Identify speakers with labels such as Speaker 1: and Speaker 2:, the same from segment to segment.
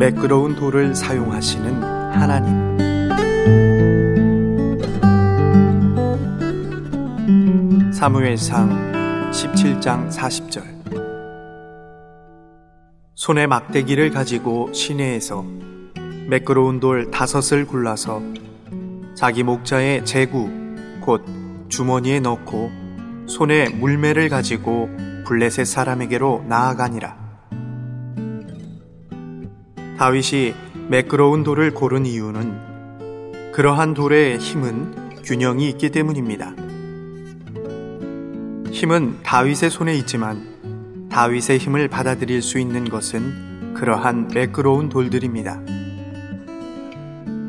Speaker 1: 매끄러운 돌을 사용하시는 하나님. 사무엘상 17장 40절 손에 막대기를 가지고 시내에서 매끄러운 돌 다섯을 골라서 자기 목자의 제구 곧 주머니에 넣고 손에 물매를 가지고 블레셋 사람에게로 나아가니라. 다윗이 매끄러운 돌을 고른 이유는 그러한 돌의 힘은 균형이 있기 때문입니다. 힘은 다윗의 손에 있지만 다윗의 힘을 받아들일 수 있는 것은 그러한 매끄러운 돌들입니다.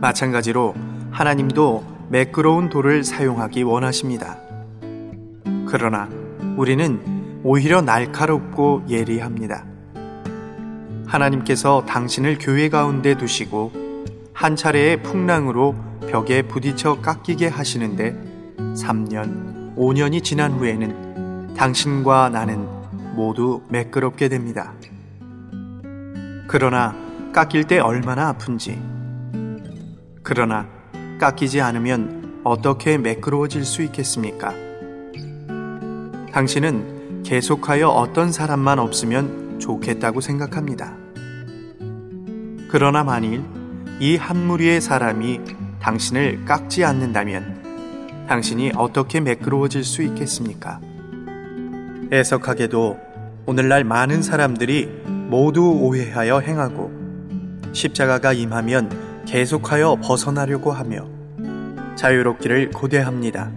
Speaker 1: 마찬가지로 하나님도 매끄러운 돌을 사용하기 원하십니다. 그러나 우리는 오히려 날카롭고 예리합니다. 하나님께서 당신을 교회 가운데 두시고 한 차례의 풍랑으로 벽에 부딪혀 깎이게 하시는데 3년, 5년이 지난 후에는 당신과 나는 모두 매끄럽게 됩니다. 그러나 깎일 때 얼마나 아픈지, 그러나 깎이지 않으면 어떻게 매끄러워질 수 있겠습니까? 당신은 계속하여 어떤 사람만 없으면 좋겠다고 생각합니다. 그러나 만일 이 한 무리의 사람이 당신을 깎지 않는다면 당신이 어떻게 매끄러워질 수 있겠습니까? 애석하게도 오늘날 많은 사람들이 모두 오해하여 행하고 십자가가 임하면 계속하여 벗어나려고 하며 자유롭기를 고대합니다.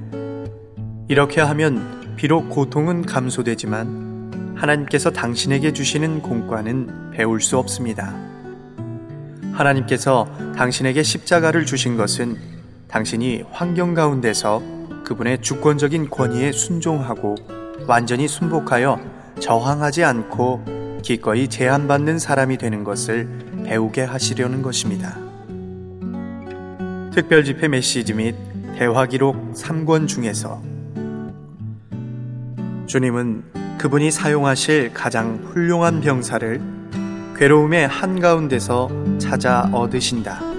Speaker 1: 이렇게 하면 비록 고통은 감소되지만 하나님께서 당신에게 주시는 공과는 배울 수 없습니다. 하나님께서 당신에게 십자가를 주신 것은 당신이 환경 가운데서 그분의 주권적인 권위에 순종하고 완전히 순복하여 저항하지 않고 기꺼이 제한받는 사람이 되는 것을 배우게 하시려는 것입니다. 특별 집회 메시지 및 대화 기록 3권 중에서 주님은 그분이 사용하실 가장 훌륭한 병사를 괴로움의 한가운데서 찾아 얻으신다.